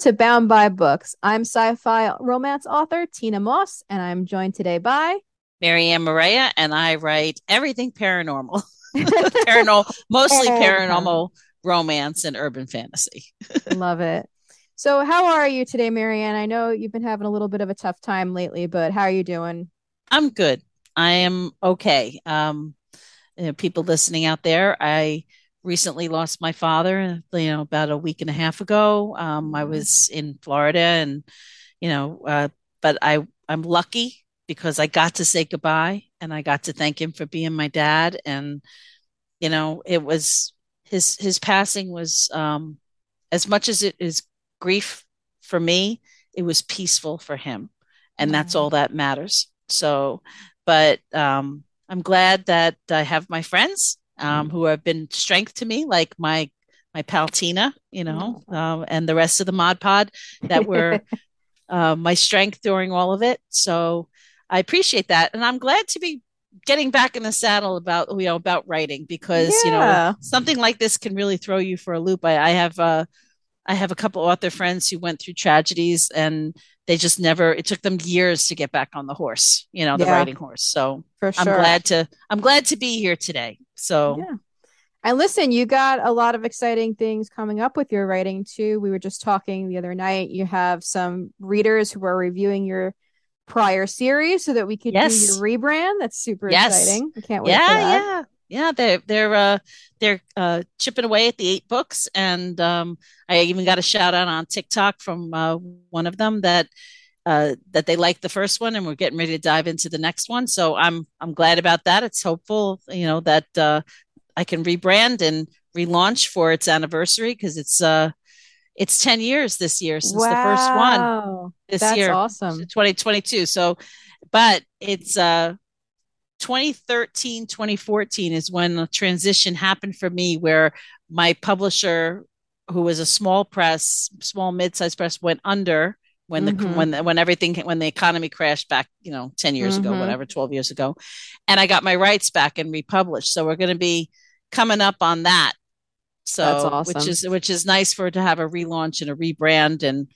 To Bound by Books. I'm sci fi romance author Tina Moss, and I'm joined today by Marianne Morea, and I write everything paranormal, paranormal, mostly paranormal romance and urban fantasy. Love it. So, how are you today, Marianne? I know you've been having a little bit of a tough time lately, but how are you doing? I'm good. I am okay. Um, you know, people listening out there, I recently lost my father, you know, about a week and a half ago. Um, I was in Florida and, you know, uh, but I, I'm lucky because I got to say goodbye and I got to thank him for being my dad. And, you know, it was his, his passing was, um, as much as it is grief for me, it was peaceful for him. And that's all that matters. So, but, um, I'm glad that I have my friends um, mm-hmm. who have been strength to me, like my my pal Tina, you know, mm-hmm. um, and the rest of the Mod Pod that were uh, my strength during all of it. So I appreciate that, and I'm glad to be getting back in the saddle about you know about writing because yeah. you know something like this can really throw you for a loop. I, I have uh, I have a couple author friends who went through tragedies and they just never it took them years to get back on the horse you know the yeah, writing horse. So sure. i'm glad to i'm glad to be here today. So yeah. And listen you got a lot of exciting things coming up with your writing too. We were just talking the other night. You have some readers who are reviewing your prior series so that we could yes. do your rebrand. That's super yes. exciting. I can't wait yeah yeah yeah they're they're uh they're uh chipping away at the eight books. And um i even got a shout out on tiktok from uh, one of them that uh that they liked the first one and we're getting ready to dive into the next one. So i'm i'm glad about that. It's hopeful you know that uh i can rebrand and relaunch for its anniversary because it's uh it's 10 years this year since wow. the first one this That's year. awesome. 2022 so but it's uh 2013 2014 is when the transition happened for me where my publisher who was a small press small mid-sized press went under when the mm-hmm. when when everything when the economy crashed back you know 10 years mm-hmm. ago whatever 12 years ago and i got my rights back and republished so we're going to be coming up on that so awesome. which is which is nice for to have a relaunch and a rebrand and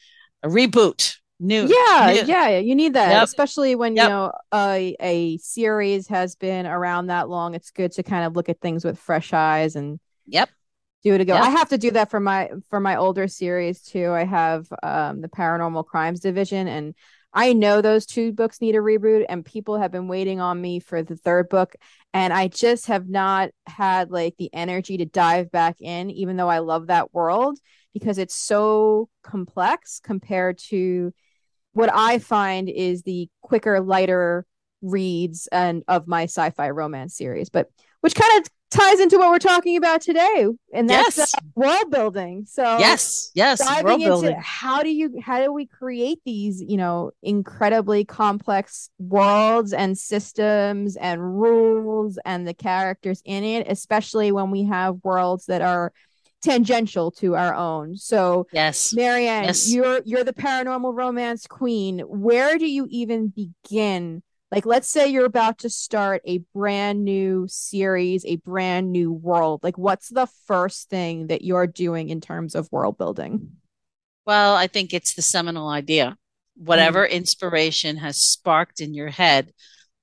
a reboot new yeah new. yeah you need that yep. especially when yep. you know a, a series has been around that long it's good to kind of look at things with fresh eyes and yep do it again yep. i have to do that for my for my older series too i have um the paranormal crimes division and i know those two books need a reboot and people have been waiting on me for the third book and i just have not had like the energy to dive back in even though i love that world because it's so complex compared to what I find is the quicker, lighter reads and of my sci-fi romance series, but which kind of ties into what we're talking about today, and that's yes. uh, world building. So yes, yes, diving into building. how do you how do we create these you know incredibly complex worlds and systems and rules and the characters in it, especially when we have worlds that are tangential to our own. So yes, Marianne, yes. you're you're the paranormal romance queen. Where do you even begin? Like, let's say you're about to start a brand new series, a brand new world. Like, what's the first thing that you're doing in terms of world building? Well, I think it's the seminal idea. Whatever mm. inspiration has sparked in your head,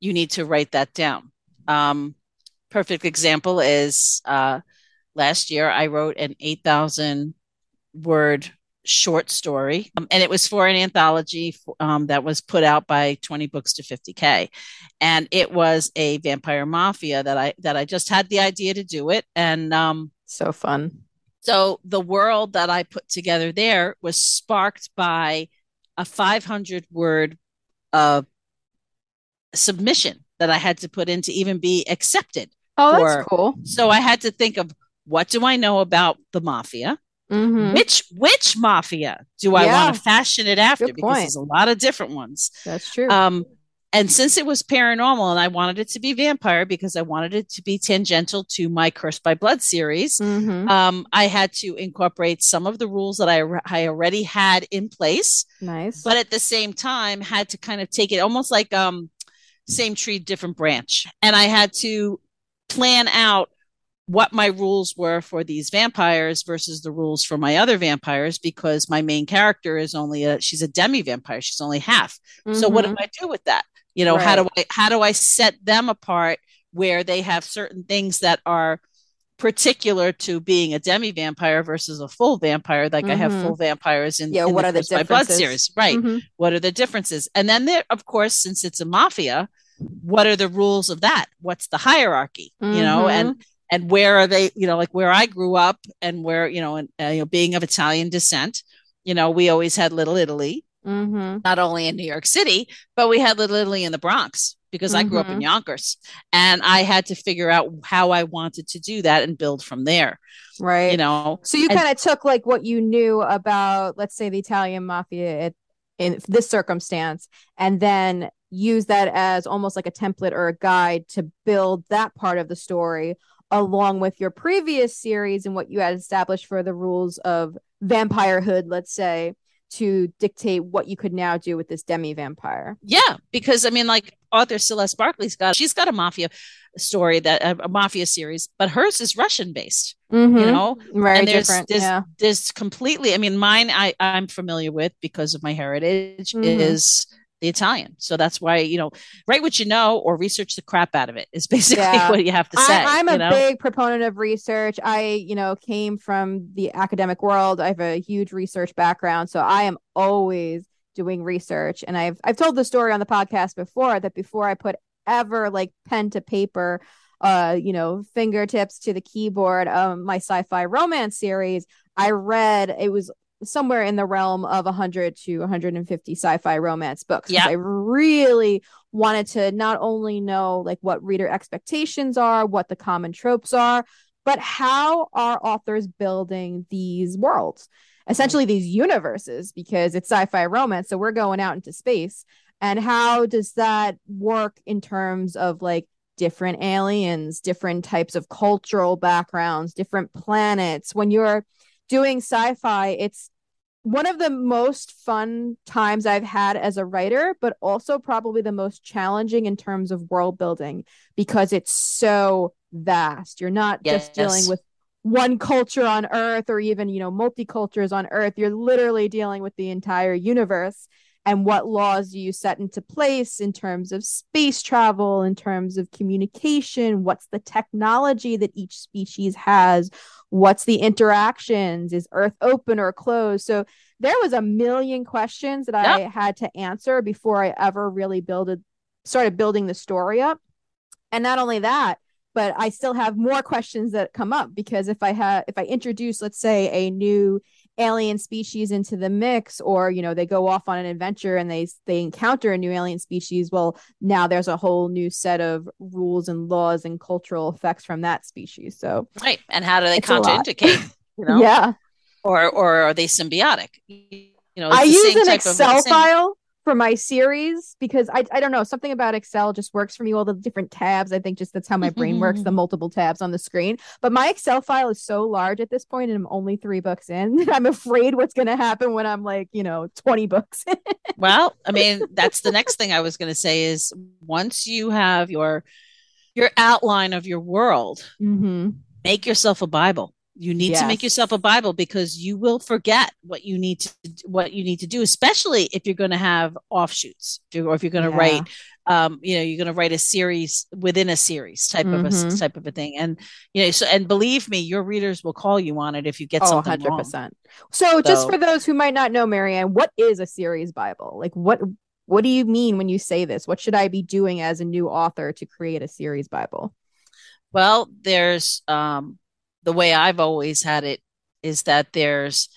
you need to write that down. Um, perfect example is uh, last year I wrote an 8,000 word short story. Um, and it was for an anthology um, that was put out by 20 books to 50k and it was a vampire mafia that i that i just had the idea to do it. And um, so fun. so the world that i put together there was sparked by a 500 word uh, submission that i had to put in to even be accepted oh for, that's cool. So i had to think of what do I know about the mafia? Mm-hmm. Which which mafia do I yeah. want to fashion it after? Good because point. there's a lot of different ones. That's true. Um, and since it was paranormal and I wanted it to be vampire because I wanted it to be tangential to my Cursed by Blood series, mm-hmm. um, I had to incorporate some of the rules that I, I already had in place. Nice. But at the same time, had to kind of take it almost like um, same tree, different branch. And I had to plan out what my rules were for these vampires versus the rules for my other vampires because my main character is only a she's a demi vampire she's only half mm-hmm. so what do mm-hmm. i do with that you know right. how do i how do i set them apart where they have certain things that are particular to being a demi vampire versus a full vampire. Like mm-hmm. I have mm-hmm. full vampires in, yeah, in what the are the differences? Blood series, right? Mm-hmm. What are the differences? And then there, of course, since it's a mafia, what are the rules of that? What's the hierarchy? You know, and mm-hmm. And where are they? You know, like where I grew up and where you know, and uh, you know, being of Italian descent, you know, we always had Little Italy. Mm-hmm. Not only in New York City, but we had Little Italy in the Bronx because mm-hmm. I grew up in mm-hmm. Yonkers and I had to figure out how I wanted to do that and build from there. Right. You know, so you kind of took like what you knew about, let's say, the Italian mafia in this circumstance, and then use that as almost like a template or a guide to build that part of the story along with your previous series and what you had established for the rules of vampirehood, let's say to dictate what you could now do with this demi vampire. Yeah, because I mean, like author Celeste Barkley's got, she's got a mafia story that a, mafia series, but hers is Russian based. Mm-hmm. You know, very and there's, different. There's, yeah. there's completely. I mean, mine I I'm familiar with because of my heritage mm-hmm. is the Italian. So that's why, you know, write what you know or research the crap out of it is basically yeah. what you have to say. I, am a know? big proponent of research. I, you know, came from the academic world. I have a huge research background. So I am always doing research. And I've I've told the story on the podcast before that before I put ever like pen to paper uh you know fingertips to the keyboard um my sci-fi romance series i read it was somewhere in the realm of 100 to 150 sci-fi romance books yeah. I really wanted to not only know like what reader expectations are what the common tropes are but how are authors building these worlds? Mm-hmm. Essentially these universes because it's sci-fi romance so we're going out into space. And how does that work in terms of like different aliens different types of cultural backgrounds different planets? When you're doing sci-fi it's one of the most fun times I've had as a writer, but also probably the most challenging in terms of world building because it's so vast. You're not yes. just dealing with one culture on earth or even, you know, multicultures on earth. You're literally dealing with the entire universe and what laws do you set into place in terms of space travel in terms of communication? What's the technology that each species has? What's the interactions? Is earth open or closed? So there was a million questions that yep. i had to answer before i ever really builded started building the story up. And not only that but i still have more questions that come up because if i have if i introduce let's say a new alien species into the mix or you know they go off on an adventure and they they encounter a new alien species well now there's a whole new set of rules and laws and cultural effects from that species. So right. And how do they contraindicate you know? Yeah. Or or are they symbiotic? You know i use an excel file for my series because I, I don't know something about excel just works for me. All the different tabs i think just that's how my brain works the multiple tabs on the screen. But my excel file is so large at this point and i'm only three books in i'm afraid what's going to happen when i'm like you know 20 books well i mean that's the next thing i was going to say is once you have your your outline of your world mm-hmm. make yourself a bible you need yes. to make yourself a bible because you will forget what you need to what you need to do especially if you're going to have offshoots or if you're going to yeah. write um you know you're going to write a series within a series type mm-hmm. of a mm-hmm. type of a thing and you know so and believe me your readers will call you on it if you get oh, something 100%. wrong. So, so just for those who might not know marianne what is a series bible like what what do you mean when you say this what should i be doing as a new author to create a series bible well there's um the way I've always had it is that there's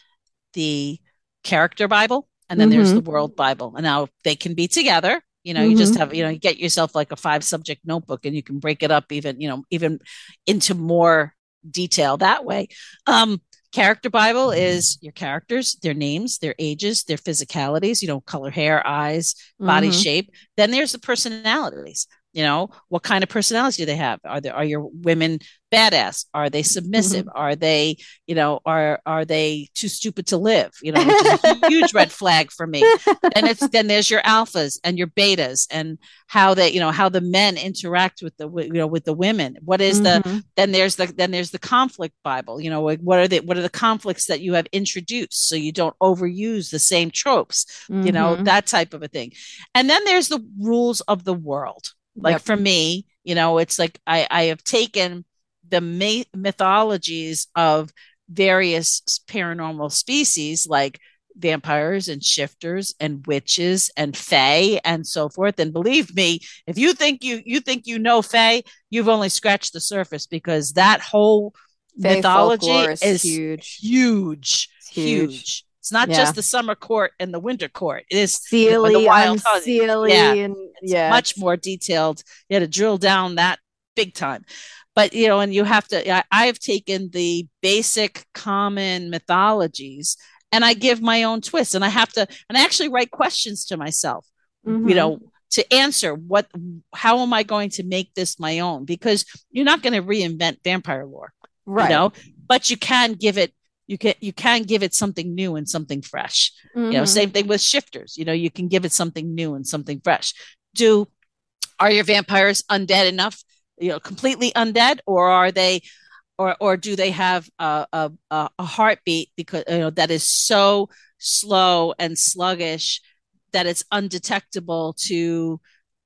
the character Bible and then mm-hmm. there's the world Bible. And now they can be together. You know, mm-hmm. you just mm-hmm. have, you know, you get yourself like a five subject notebook and you can break it up even, you know, even into more detail that way. Um, character Bible is your characters, their names, their ages, their physicalities, you know, color, hair, eyes, body mm-hmm. shape. Then there's the personalities you know what kind of personality do they have? Are there are your women badass? Are they submissive? Mm-hmm. are they you know are are they too stupid to live? You know which is a huge red flag for me. And it's then there's your alphas and your betas and how they you know how the men interact with the you know with the women. What is mm-hmm. the then there's the then there's the conflict bible. You know like what are the what are the conflicts that you have introduced so you don't overuse the same tropes? Mm-hmm. you know mm-hmm. that type of a thing. And then there's the rules of the world like yep. for me you know it's like i i have taken the ma- mythologies of various paranormal species like vampires and shifters and witches and fae and so forth and believe me if you think you you think you know fae you've only scratched the surface because that whole fae mythology is, is, huge huge huge, huge. It's not yeah. just the summer court and the winter court. It is Seelie, the wild yeah. and yeah. much more detailed. You had to drill down that big time. But you know, and you have to. I, I've taken the basic common mythologies and I give my own twist, and I have to. And I actually write questions to myself. Mm-hmm. You know, to answer what how am i going to make this my own because you're not going to reinvent vampire lore right you know but you can give it you can you can give it something new and something fresh mm-hmm. you know mm-hmm. same thing with shifters you know you can give it something new and something fresh do are your vampires undead enough you know completely undead or are they or or do they have a a, a heartbeat because you know that is so slow and sluggish that it's undetectable to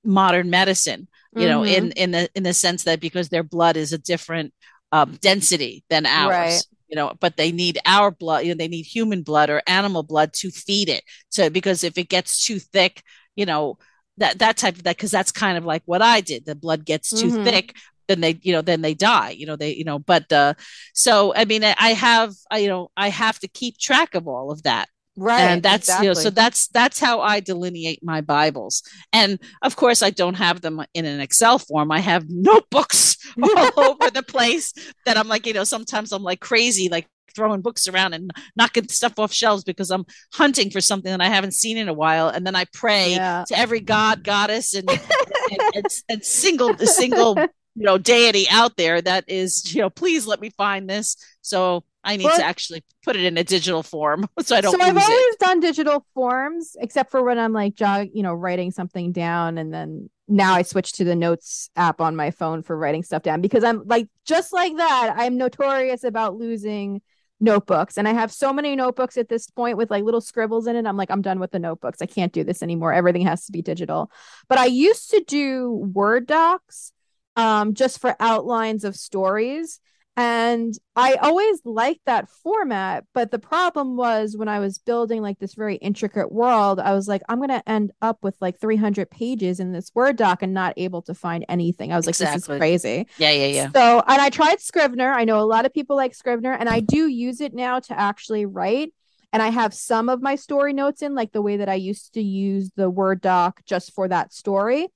modern medicine you mm-hmm. know in in the in the sense that because their blood is a different um, density than ours right you know but they need our blood you know they need human blood or animal blood to feed it. So because if it gets too thick you know that that type of that because that's kind of like what i did. The blood gets too mm-hmm. thick then they you know then they die you know they you know but uh so i mean i have I, you know i have to keep track of all of that right and that's exactly. you know so that's that's how i delineate my bibles and of course i don't have them in an excel form i have notebooks all over the place that i'm like you know sometimes i'm like crazy like throwing books around and knocking stuff off shelves because i'm hunting for something that i haven't seen in a while and then i pray yeah. to every god goddess and and, and, and single single you know deity out there that is you know please let me find this so I need to actually put it in a digital form so I don't. So I've always it. done digital forms, except for when I'm like jog, you know, writing something down, and then now I switch to the notes app on my phone for writing stuff down because I'm like just like that. I'm notorious about losing notebooks, and I have so many notebooks at this point with like little scribbles in it. I'm like, I'm done with the notebooks. I can't do this anymore. Everything has to be digital. But I used to do Word docs um, just for outlines of stories and I always liked that format. But the problem was when I was building like this very intricate world, I was like, I'm going to end up with like 300 pages in this Word doc and not able to find anything. I was exactly. like, this is crazy. Yeah, yeah, yeah. So, and I tried Scrivener. I know a lot of people like Scrivener, and I do use it now to actually write. And I have some of my story notes in, like the way that I used to use the Word doc just for that story.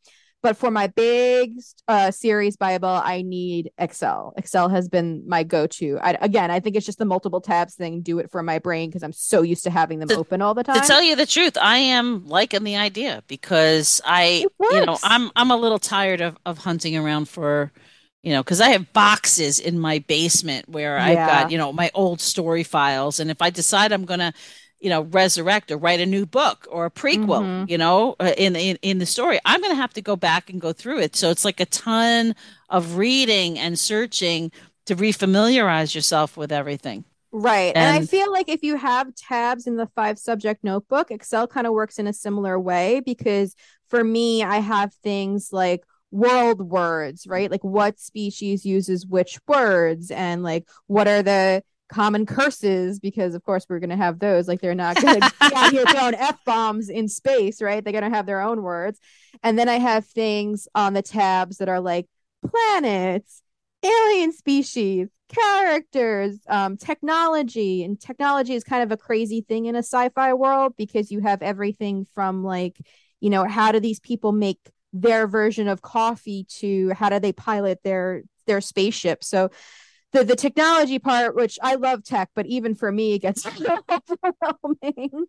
But for my big uh, series Bible, I need Excel. Excel has been my go-to. I, again, I think it's just the multiple tabs thing. Do it for my brain because I'm so used to having them to, open all the time. To tell you the truth, I am liking the idea because I, you know, I'm I'm a little tired of of hunting around for you know, because I have boxes in my basement where yeah. I've got, you know, my old story files. And if I decide I'm going to you know resurrect or write a new book or a prequel mm-hmm. you know uh, in, in in the story. I'm going to have to go back and go through it. So it's like a ton of reading and searching to refamiliarize yourself with everything. Right. And, and i feel like if you have tabs in the five subject notebook excel kind of works in a similar way because for me i have things like world words right? Like what species uses which words and like what are the common curses because of course we're going to have those. Like they're not going to be out here throwing f-bombs in space right? They're going to have their own words. And then i have things on the tabs that are like planets alien species characters um, technology. And technology is kind of a crazy thing in a sci-fi world because you have everything from like you know how do these people make their version of coffee to how do they pilot their their spaceship? So the the technology part, which I love tech, but even for me, it gets overwhelming.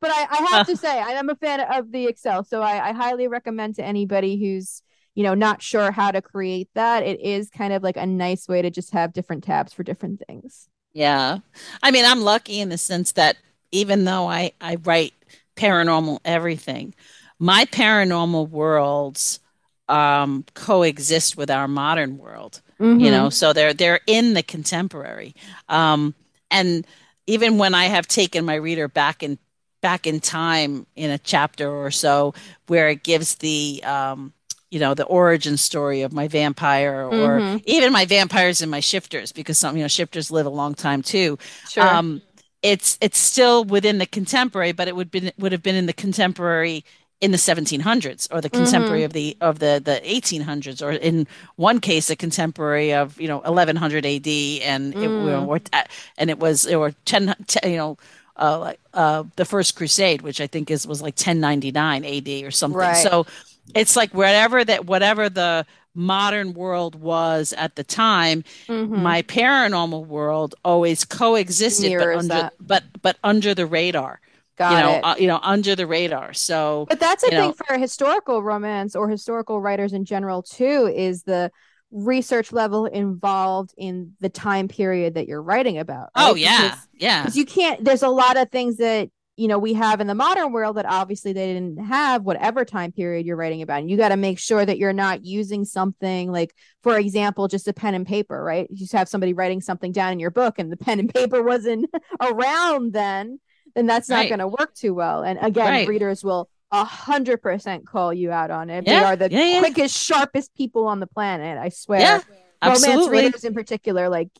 but I, I have to say, I am a fan of the Excel, so I, I highly recommend to anybody who's you know, not sure how to create that, it is kind of like a nice way to just have different tabs for different things. Yeah. I mean, I'm lucky in the sense that even though I, I write paranormal everything, my paranormal worlds um, coexist with our modern world. Mm-hmm. You know, so they're they're in the contemporary. Um, and even when I have taken my reader back in back in time in a chapter or so where it gives the um, you know the origin story of my vampire or mm-hmm. even my vampires and my shifters because some you know shifters live a long time too sure. Um, it's it's still within the contemporary but it would be would have been in the contemporary in the 1700s or the contemporary mm-hmm. of the of the the 1800s or in one case a contemporary of you know 1100 AD and mm. it or, and it was or 10, 10 you know uh, uh, the first crusade which I think is was like 1099 AD or something right. so it's like whatever that whatever the modern world was at the time mm-hmm. my paranormal world always coexisted but under, but but under the radar Got you know. Uh, you know, under the radar. So, but that's a thing know. for historical romance or historical writers in general too. Is the research level involved in the time period that you're writing about? Right? Oh yeah, because, yeah. Because you can't. There's a lot of things that you know we have in the modern world that obviously they didn't have whatever time period you're writing about and you got to make sure that you're not using something like for example just a pen and paper right you just have somebody writing something down in your book and the pen and paper wasn't around then then that's not right. going to work too well. And again, right. readers will a hundred percent call you out on it. Yeah. They are the yeah, quickest, sharpest people on the planet. I swear. Yeah, Romance absolutely. readers in particular, like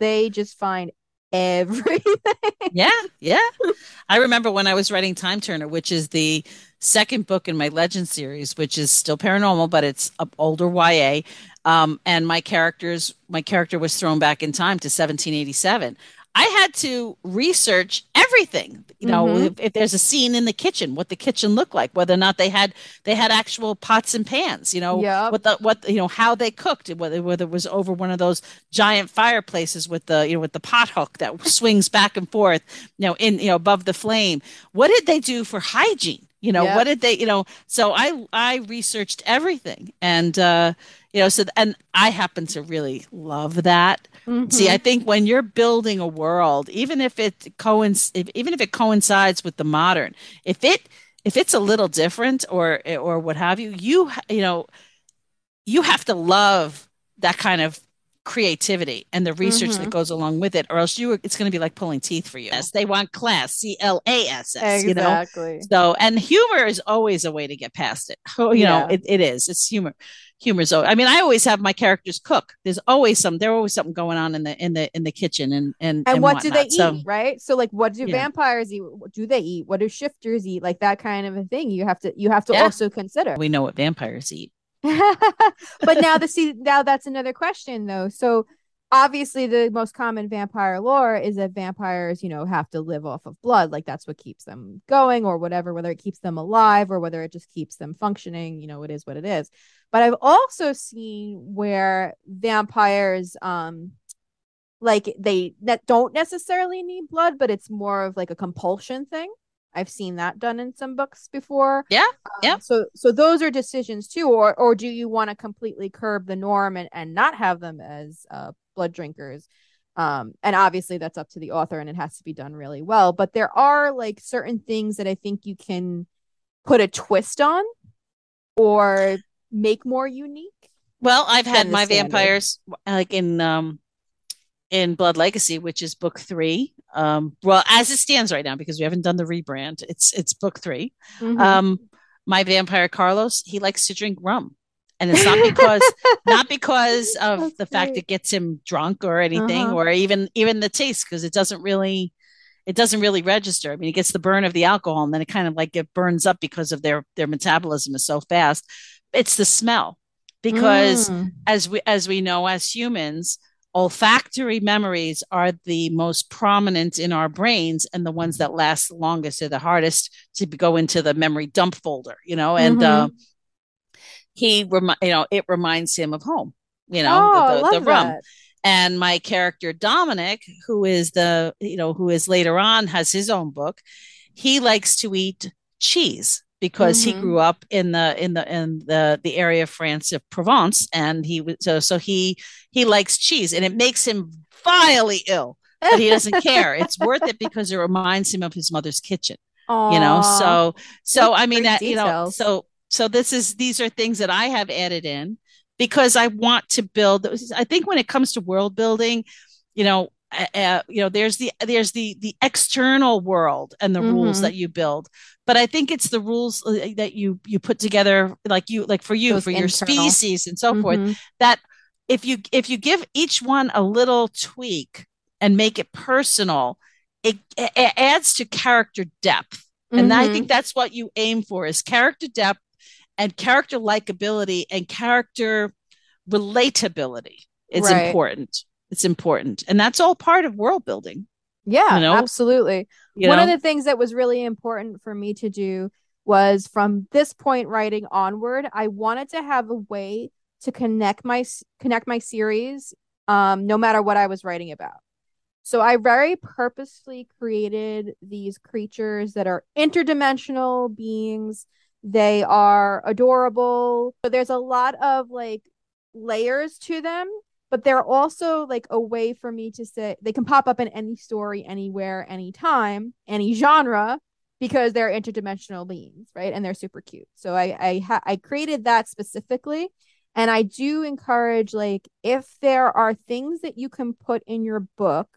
they just find everything. yeah, yeah. I remember when I was writing Time Turner, which is the second book in my Legend series, which is still paranormal, but it's a older YA. Um, and my characters, my character was thrown back in time to 1787. I had to research everything. You know, mm-hmm. if, if, there's a scene in the kitchen, what the kitchen looked like, whether or not they had they had actual pots and pans. You know, yep. what the what you know how they cooked, whether whether it was over one of those giant fireplaces with the you know with the pot hook that swings back and forth. You know, in you know above the flame. What did they do for hygiene? You know, yep. what did they? You know, so I I researched everything, and uh, you know, so and I happen to really love that Mm-hmm. See, I think when you're building a world, even if it coinc- if, even if it coincides with the modern, if it if it's a little different or or what have you, you you know, you have to love that kind of creativity and the research mm-hmm. that goes along with it, or else you it's going to be like pulling teeth for you. Yes, they want class, C L A S S. Exactly. You know? So, and humor is always a way to get past it. Oh, you yeah. know, it, it is. It's humor humor zone. I mean, I always have my characters cook. There's always some. There's always something going on in the in the in the kitchen and and and, and what whatnot. do they so, eat? Right. So like, what do yeah. vampires eat? What do they eat? What do shifters eat? Like that kind of a thing. You have to you have to yeah. also consider. We know what vampires eat. but now the see now that's another question though. So obviously the most common vampire lore is that vampires you know have to live off of blood. Like that's what keeps them going or whatever whether it keeps them alive or whether it just keeps them functioning you know it is what it is. But i've also seen where vampires um like they that don't necessarily need blood but it's more of like a compulsion thing I've seen that done in some books before. Yeah. Um, yeah. So so those are decisions too, or or do you want to completely curb the norm and, and not have them as uh, blood drinkers. Um, and obviously that's up to the author and it has to be done really well. But there are like certain things that I think you can put a twist on or make more unique. Well, I've had my standard. vampires like in um in Blood Legacy, which is book three. Um, well, as it stands right now, because we haven't done the rebrand, it's it's book 3 mm-hmm. Um, my vampire Carlos, he likes to drink rum and it's not because not because of That's the fact it gets him drunk or anything uh-huh. or even even the taste because it doesn't really it doesn't really register i mean it gets the burn of the alcohol and then it kind of like it burns up because of their their metabolism is so fast it's the smell because mm. as we as we know as humans olfactory memories are the most prominent in our brains and the ones that last the longest are the hardest to go into the memory dump folder you know and mm-hmm. uh, he remi- you know it reminds him of home you know oh, the, the, the rum. and my character dominic who is the you know who is later on has his own book he likes to eat cheese because mm-hmm. he grew up in the in the in the the area of France of Provence, and he was so so he he likes cheese, and it makes him vilely ill, but he doesn't care. It's worth it because it reminds him of his mother's kitchen. Aww. You know, so so That's I mean that details. you know so so this is these are things that I have added in because I want to build. I think when it comes to world building, you know, uh, you know there's the there's the the external world and the mm-hmm. rules that you build but i think it's the rules uh, that you you put together like you like for you Those for internal. your species and so mm-hmm. forth that if you if you give each one a little tweak and make it personal it, it adds to character depth and mm-hmm. i think that's what you aim for is character depth and character likability and character relatability is right. important it's important. And that's all part of world building. Yeah you know? absolutely. You one know? of the things that was really important for me to do was from this point writing onward i wanted to have a way to connect my connect my series um, no matter what i was writing about. So i very purposely created these creatures that are interdimensional beings. They are adorable. So there's a lot of like layers to them but they're also like a way for me to say they can pop up in any story anywhere anytime any genre because they're interdimensional beings right? And they're super cute. So i i ha- i created that specifically. And i do encourage like if there are things that you can put in your book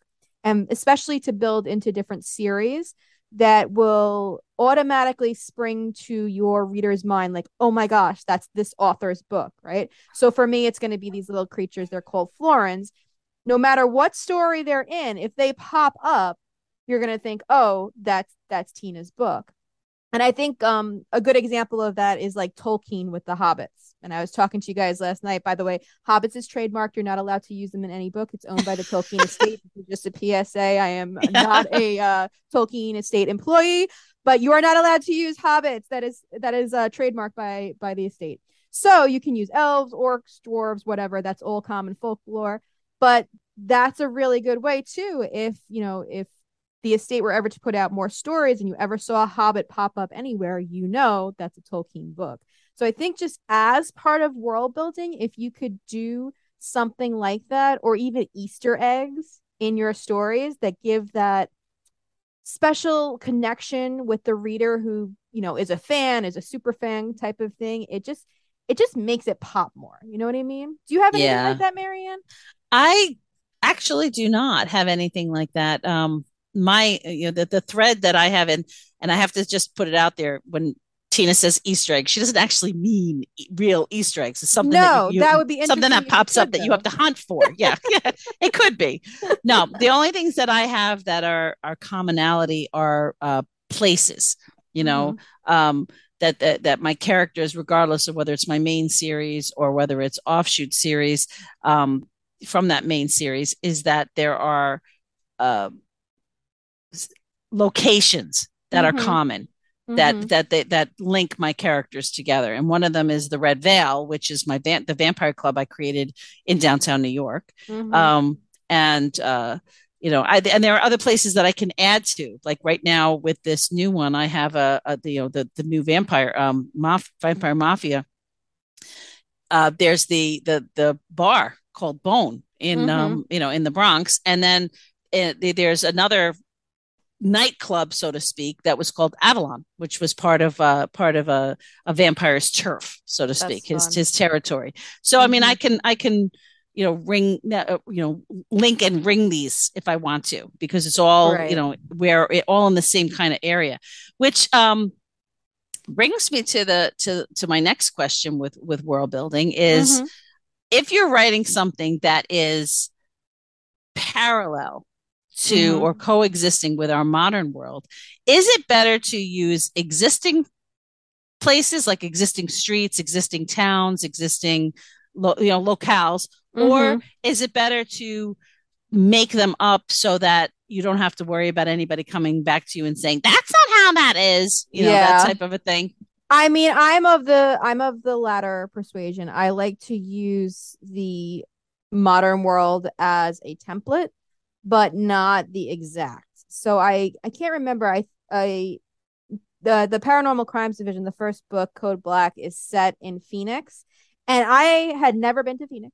and especially to build into different series that will automatically spring to your reader's mind like oh my gosh that's this author's book right? So for me it's going to be these little creatures they're called florins. No matter what story they're in if they pop up you're going to think oh that's that's tina's book and I think um, a good example of that is like Tolkien with the Hobbits. And I was talking to you guys last night. By the way, Hobbits is trademarked. You're not allowed to use them in any book. It's owned by the Tolkien estate. Just a PSA. I am yeah. not a uh, Tolkien estate employee, but you are not allowed to use Hobbits. That is that is uh, trademarked by by the estate. So you can use elves, orcs, dwarves, whatever. That's all common folklore. But that's a really good way too. If you know if the estate were ever to put out more stories and you ever saw a Hobbit pop up anywhere, you know that's a Tolkien book. So I think just as part of world building, if you could do something like that, or even Easter eggs in your stories that give that special connection with the reader who, you know, is a fan, is a super fan type of thing, it just it just makes it pop more. You know what I mean? Do you have anything yeah. like that, Marianne? I actually do not have anything like that. Um my you know the, the thread that I have in and I have to just put it out there when Tina says Easter egg, she doesn't actually mean real Easter eggs. It's something no, that, you, that would be something that pops up though. that you have to hunt for. Yeah, yeah, it could be. No, the only things that I have that are are commonality are uh, places. You know, mm-hmm. um, that, that that my characters, regardless of whether it's my main series or whether it's offshoot series um, from that main series, is that there are. Uh, locations that mm-hmm. are common that mm-hmm. that they, that link my characters together and one of them is the red veil which is my van- the vampire club i created in downtown new york mm-hmm. um, and uh, you know I, and there are other places that i can add to like right now with this new one i have a, a the, you know the, the new vampire um maf- vampire mafia uh, there's the the the bar called bone in mm-hmm. um you know in the bronx and then it, uh, there's another nightclub, so to speak, that was called Avalon, which was part of uh, part of a, a vampire's turf, so to speak, his his territory. So mm-hmm. I mean, I mm-hmm. can I can you know ring uh, you know link and ring these if I want to because it's all right. you know where it all in the same kind of area, which um brings me to the to to my next question with with world building is mm-hmm. if you're writing something that is parallel to mm-hmm. or coexisting with our modern world is it better to use existing places like existing streets existing towns existing lo- you know locales mm-hmm. or is it better to make them up so that you don't have to worry about anybody coming back to you and saying that's not how that is you know yeah. that type of a thing I mean, I'm of the I'm of the latter persuasion. I like to use the modern world as a template but not the exact. So I I can't remember. I I the the paranormal crimes division the first book code black is set in phoenix and i had never been to phoenix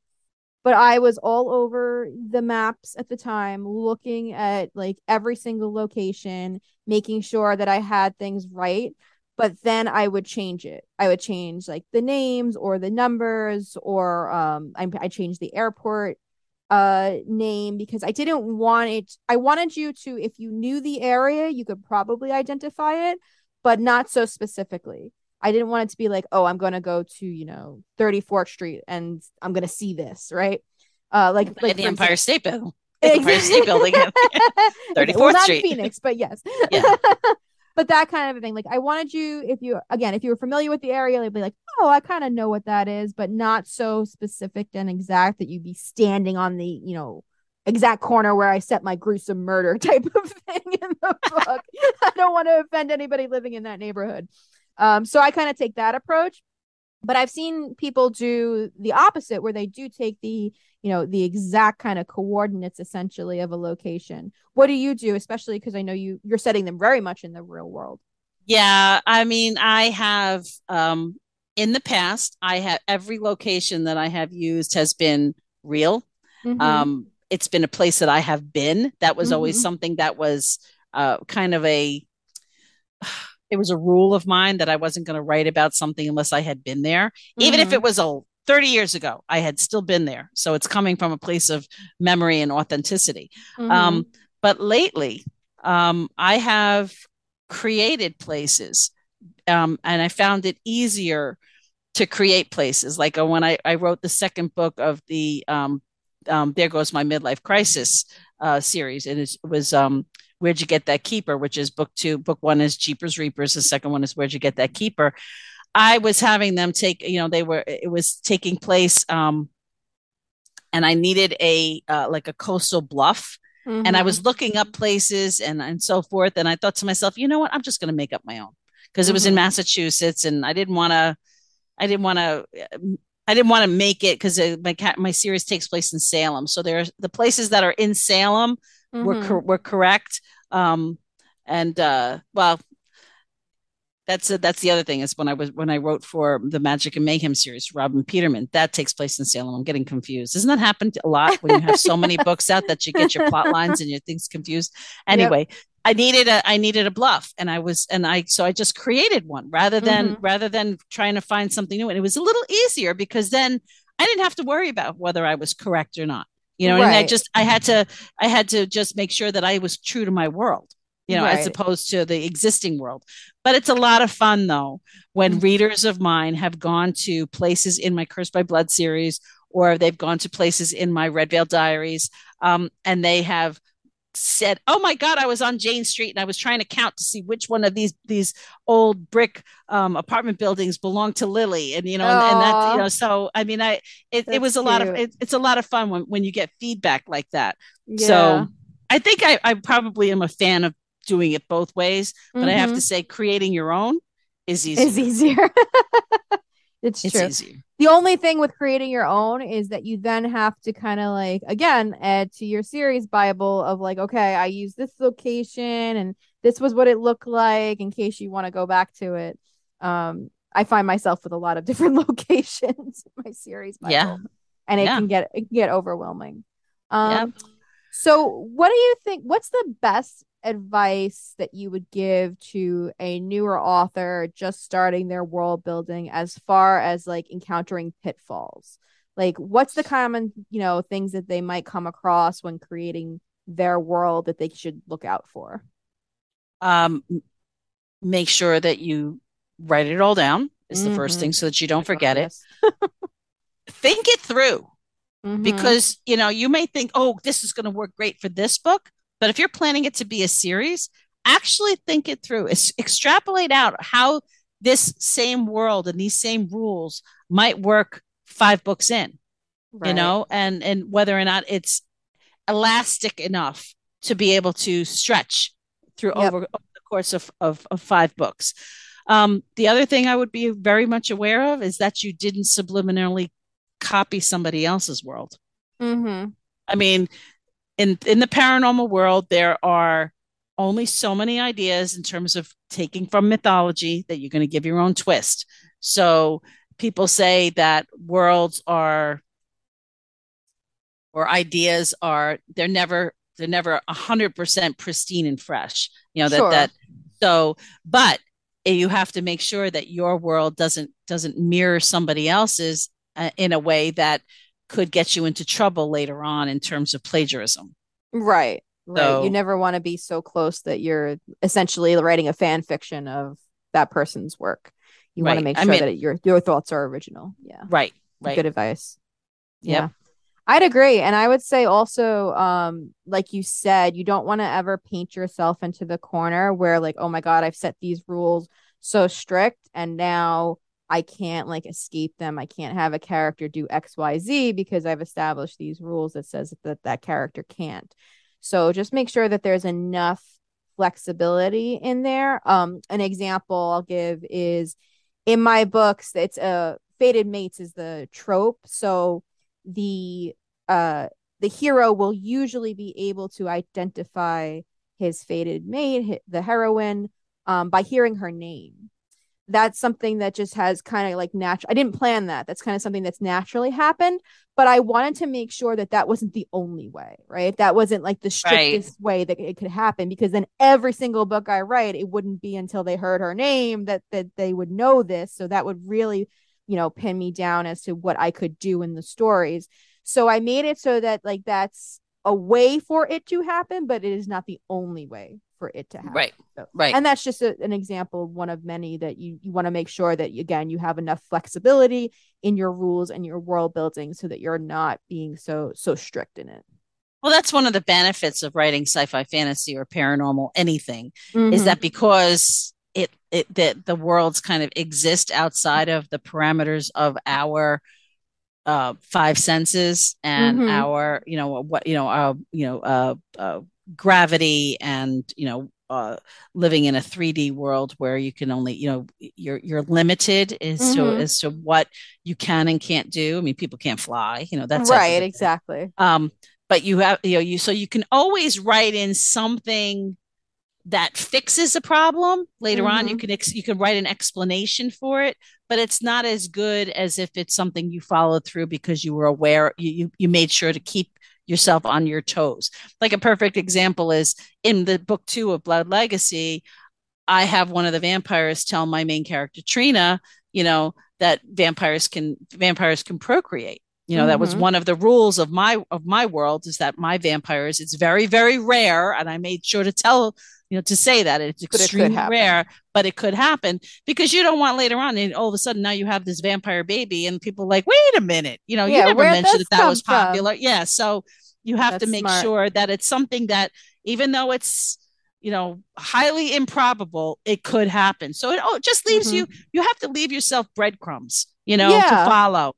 but i was all over the maps at the time looking at like every single location making sure that i had things right but then i would change it i would change like the names or the numbers or um i, I changed the airport uh name because I didn't want it I wanted you to if you knew the area you could probably identify it but not so specifically. I didn't want it to be like, oh, I'm going to go to, you know, 34th Street and I'm going to see this, right? Uh, like, like the Empire State Building. Empire State Building, 34th well, not Street. Phoenix, but yes. Yeah. but that kind of a thing. Like, I wanted you, if you, again, if you were familiar with the area, they'd be like, oh, I kind of know what that is, but not so specific and exact that you'd be standing on the, you know, exact corner where I set my gruesome murder type of thing in the book. I don't want to offend anybody living in that neighborhood. Um, so I kind of take that approach. But I've seen people do the opposite where they do take the, you know, the exact kind of coordinates essentially of a location. What do you do, especially because I know you you're setting them very much in the real world? Yeah, I mean, I have um in the past, I have every location that I have used has been real. Mm-hmm. Um it's been a place that I have been. That was mm-hmm. always something that was uh, kind of a it was a rule of mine that I wasn't going to write about something unless I had been there, mm-hmm. even if it mm-hmm. was a 30 years ago. I had still been there, so it's coming from a place of memory and authenticity. Mm-hmm. Um, but lately, um, I have created places, um, and I found it easier to create places. Like uh, when I, I wrote the second book of the um, um, there goes my midlife crisis uh, series, and it was um, where'd you get that keeper, which is book two. Book one is Jeepers Reapers. The second one is where'd you get that keeper. I was having them take, you know, they were it was taking place, um, and I needed a uh, like a coastal bluff. Mm-hmm. And I was mm-hmm. looking up places and and so forth. And I thought to myself, you know what? I'm just going to make up my own because it was in mm-hmm. Massachusetts, and I didn't want to I didn't want to I didn't want to make it because my my series takes place in Salem. So there are the places that are in Salem mm-hmm. were cor- were correct. Um, and uh, well, that's a, that's the other thing is when I was when I wrote for the Magic and Mayhem series, Robyn Peterman, that takes place in Salem. I'm getting confused. Doesn't that happen a lot when you have so many books out that you get your plot lines and your things confused? Anyway, yep. I needed a I needed a bluff and I was and I so I just created one rather than mm-hmm. rather than trying to find something new and it was a little easier because then I didn't have to worry about whether I was correct or not. You know, right. and I just I had to I had to just make sure that I was true to my world, you know, right. as opposed to the existing world. But it's a lot of fun though when mm-hmm. readers of mine have gone to places in my Cursed by Blood series or they've gone to places in my Red Veil Diaries um, and they have said, "Oh my God, I was on Jane Street and I was trying to count to see which one of these these old brick um, apartment buildings belonged to Lily." And you know, and, and, that you know, so I mean, I it, it was a cute. lot of it, it's a lot of fun when when you get feedback like that. Yeah. So I think I, I probably am a fan of doing it both ways, but mm-hmm. I have to mm-hmm. say, creating your own is easier. Is easier. it's, it's true. Easier. The only thing with creating your own is that you then have to kind of like again add to your series bible of like okay, I use this location and this was what it looked like in case you want to go back to it. Um I find myself with a lot of different locations in my series bible. Yeah. And it yeah. can get it can get overwhelming. Um yep. so what do you think what's the best advice that you would give to a newer author just starting their world building as far as like encountering pitfalls? Like what's the common, you know, things that they might come across when creating their world that they should look out for? Um make sure that you write it all down is mm-hmm. the first thing mm-hmm. so that you don't forget it. think it through. Mm-hmm. Because you know you may think, oh, this is going to work great for this book, but if you're planning it to be a series, actually think it through. Es- extrapolate out how this same world and these same rules might work five books in. Right. You know, and and whether or not it's elastic enough to be able to stretch through yep. over, over, the course of, of, of five books. Um, the other thing I would be very much aware of is that you didn't subliminally copy somebody else's world. Mm-hmm. I mean, in in the paranormal world there are only so many ideas in terms of taking from mythology that you're going to give your own twist. So people say that worlds are or ideas are they're never they're never 100% pristine and fresh you know that sure. that so but you have to make sure that your world doesn't doesn't mirror somebody else's uh, in a way that could get you into trouble later on in terms of plagiarism. Right right. So, you never want to be so close that you're essentially writing a fan fiction of that person's work. You right. want to make sure I mean, that your your thoughts are original. Yeah. Right right. good advice. Yep. yeah. I'd agree. And I would say also, um, like you said, you don't want to ever paint yourself into the corner where, like, oh my God, I've set these rules so strict and now I can't like escape them. I can't have a character do XYZ because I've established these rules that says that that character can't. So just make sure that there's enough flexibility in there. Um, an example I'll give is in my books, it's a uh, fated mates is the trope. So the uh the hero will usually be able to identify his fated mate, the heroine, um, by hearing her name. That's something that just has kind of like natural. I didn't plan that. That's kind of something that's naturally happened, but I wanted to make sure that that wasn't the only way, right? That wasn't like the strictest right. way that it could happen because then every single book I write, it wouldn't be until they heard her name that that they would know this. So that would really you know pin me down as to what i could do in the stories so i made it so that like that's a way for it to happen but it is not the only way for it to happen right so, right and that's just a, an example one of many that you you want to make sure that again you have enough flexibility in your rules and your world building so that you're not being so so strict in it well, that's one of the benefits of writing sci-fi fantasy or paranormal anything mm-hmm. is that because it it that the worlds kind of exist outside of the parameters of our uh, five senses and mm-hmm. our you know what you know uh, you know uh, uh, gravity and you know uh, living in a 3D world where you can only, you know, you're you're limited as mm-hmm. to as to what you can and can't do. I mean, people can't fly, you know, that's right, exactly. Um, but you have, you know, you so you can always write in something that fixes a problem later mm-hmm. on you can ex- you can write an explanation for it but it's not as good as if it's something you followed through because you were aware you you, you made sure to keep yourself on your toes like a perfect example is in the book two of blood legacy i have one of the vampires tell my main character trina you know that vampires can vampires can procreate you know mm-hmm. that was mm-hmm. one of the rules of my of my world is that my vampires it's very very rare and i made sure to tell you know, to say that it's extremely it rare, but it could happen because you don't want later on, and all of a sudden now you have this vampire baby, and people like, wait a minute, you know, yeah, you never mentioned that that was popular. From? Yeah, so you have That's to make smart. sure that it's something that, even though it's you know highly improbable, it could happen. So it oh, just leaves mm-hmm. you. You have to leave yourself breadcrumbs, you know, yeah. to follow.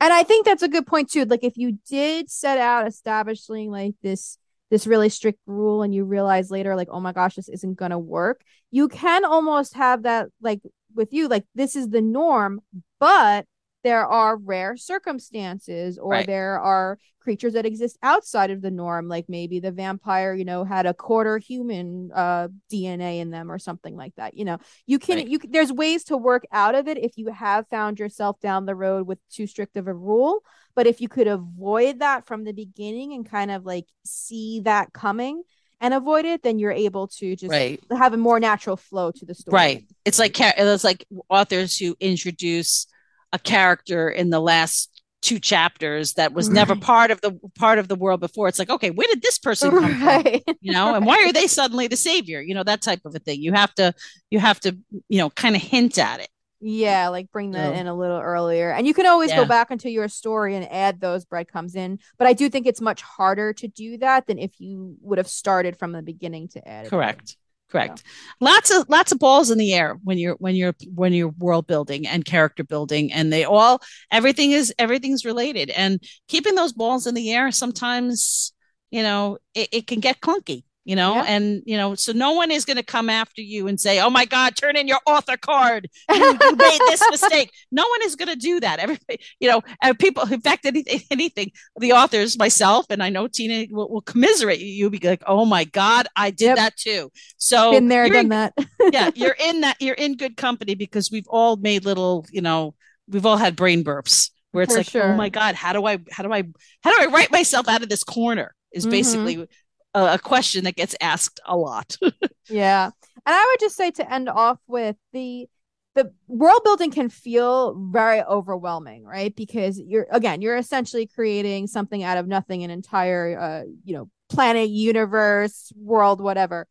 And I think that's a good point too. Like if you did set out establishing like this this really strict rule and you realize later like oh my gosh this isn't going to work you can almost have that like with you like this is the norm but there are rare circumstances or right. there are creatures that exist outside of the norm like maybe the vampire you know had a quarter human uh dna in them or something like that you know you can right. you there's ways to work out of it if you have found yourself down the road with too strict of a rule but if you could avoid that from the beginning and kind of like see that coming and avoid it, then you're able to just right. have a more natural flow to the story. Right. It's like it's like authors who introduce a character in the last two chapters that was right. never part of the part of the world before. It's like, okay, where did this person come right. from? You know, and why are they suddenly the savior? You know, that type of a thing. You have to you have to, you know, kind of hint at it. Yeah, like bring that in a little earlier. And you can always yeah. go back into your story and add those breadcrumbs in. But I do think it's much harder to do that than if you would have started from the beginning to add Correct. Correct. Lots of lots of balls in the air when you're when you're when you're world building and character building and they all everything is everything's related. And keeping those balls in the air sometimes, you know, it, it can get clunky you know yeah. and you know so no one is going to come after you and say oh my god turn in your author card you, you made this mistake no one is going to do that everybody you know and people in fact anything anything the authors myself and i know tina will, will commiserate you you'll be like oh my god i did yep. that too so been there done in, that yeah you're in that you're in good company because we've all made little you know we've all had brain burps where it's For like oh sure. oh my god how do i how do i how do i write myself out of this corner is mm-hmm. basically a, a question that gets asked a lot. yeah. And I would just say to end off with the the world building can feel very overwhelming right because you're again you're essentially creating something out of nothing an entire uh you know planet universe world whatever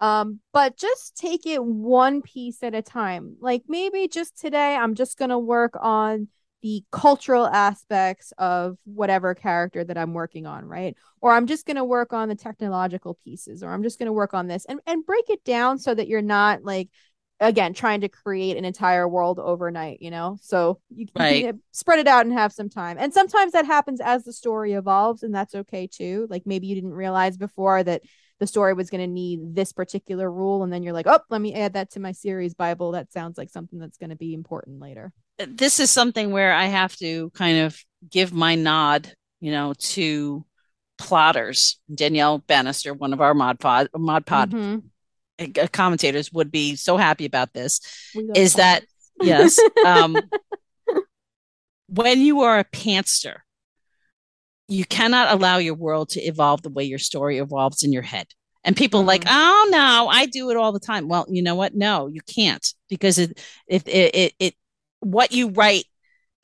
um but just take it one piece at a time like maybe just today i'm just going to work on the cultural aspects of whatever character that I'm working on, right? Or I'm just going to work on the technological pieces, or I'm just going to work on this and, and break it down so that you're not like, again, trying to create an entire world overnight, you know? So you, right. can spread it out and have some time. And sometimes that happens as the story evolves, and that's okay too. Like maybe you didn't realize before that the story was going to need this particular rule and then you're like oh let me add that to my series bible. That sounds like something that's going to be important later. This is something where i have to kind of give my nod you know to plotters. Danielle bannister one of our mod pod mod pod mm-hmm. commentators would be so happy about this is that yes um when you are a pantser you cannot allow your world to evolve the way your story evolves in your head. And people mm-hmm. like, oh no, I do it all the time. Well, you know what? No, you can't because it, if it, it, it, what you write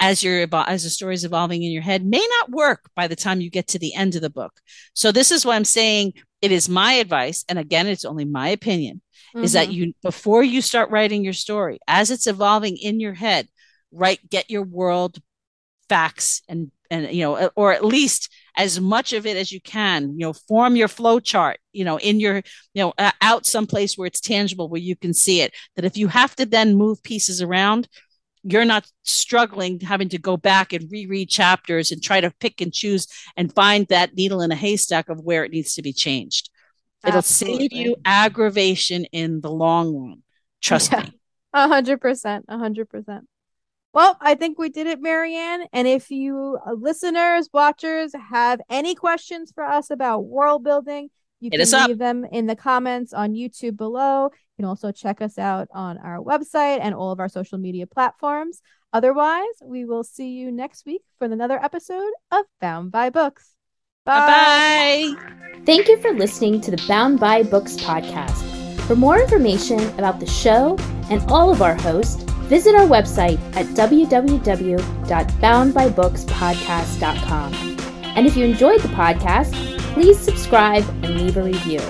as your as the story is evolving in your head may not work by the time you get to the end of the book. So this is what I'm saying. It is my advice, and again, it's only my opinion, mm-hmm. is that mm-hmm. you before you start writing your story, as it's evolving in your head, write get your world facts and and you know or at least as much of it as you can you know form your flow chart you know in your you know uh, out someplace where it's tangible where you can see it. That if you have to then move pieces around you're not struggling having to go back and reread chapters and try to pick and choose and find that needle in a haystack of where it needs to be changed. Absolutely. it'll save you aggravation in the long run. Trust yeah. me. 100% 100% well, I think we did it, Marianne. And if you uh, listeners, watchers have any questions for us about world building, you Hit can leave them in the comments on YouTube below. You can also check us out on our website and all of our social media platforms. Otherwise, we will see you next week for another episode of Bound by Books. Bye. Bye. Thank you for listening to the Bound by Books podcast. For more information about the show and all of our hosts, Visit our website at www.boundbybookspodcast.com. And if you enjoyed the podcast, please subscribe and leave a review.